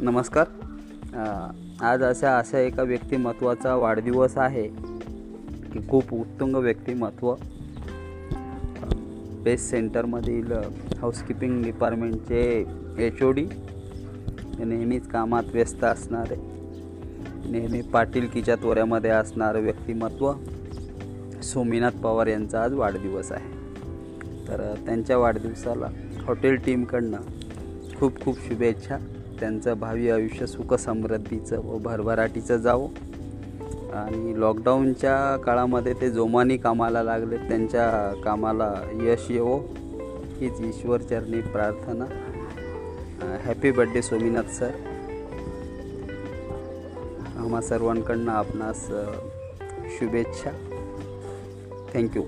नमस्कार. आज अशा अशा एका व्यक्तिमत्वाचा वाढदिवस आहे की खूप उत्तुंग व्यक्तिमत्व. बेस्ट सेंटरमधील हाऊसकीपिंग डिपार्टमेंटचे एच ओ डी नेहमीच कामात व्यस्त असणारे नेहमी पाटीलकीच्या तोऱ्यामध्ये असणारं व्यक्तिमत्व सोमीनाथ पवार यांचा आज वाढदिवस आहे. तर त्यांच्या वाढदिवसाला हॉटेल टीमकडनं खूप खूप शुभेच्छा. त्यांचं भावी आयुष्य सुखसमृद्धीचं व भरभराटीचं जावं. आणि लॉकडाऊनच्या काळामध्ये ते जोमाने कामाला लागले त्यांच्या कामाला यश येवो. हीच ईश्वरचरणी प्रार्थना. हॅपी बड्डे सोमीनाथ सर आम्हा सर्वांकडनं आपणास शुभेच्छा. थँक्यू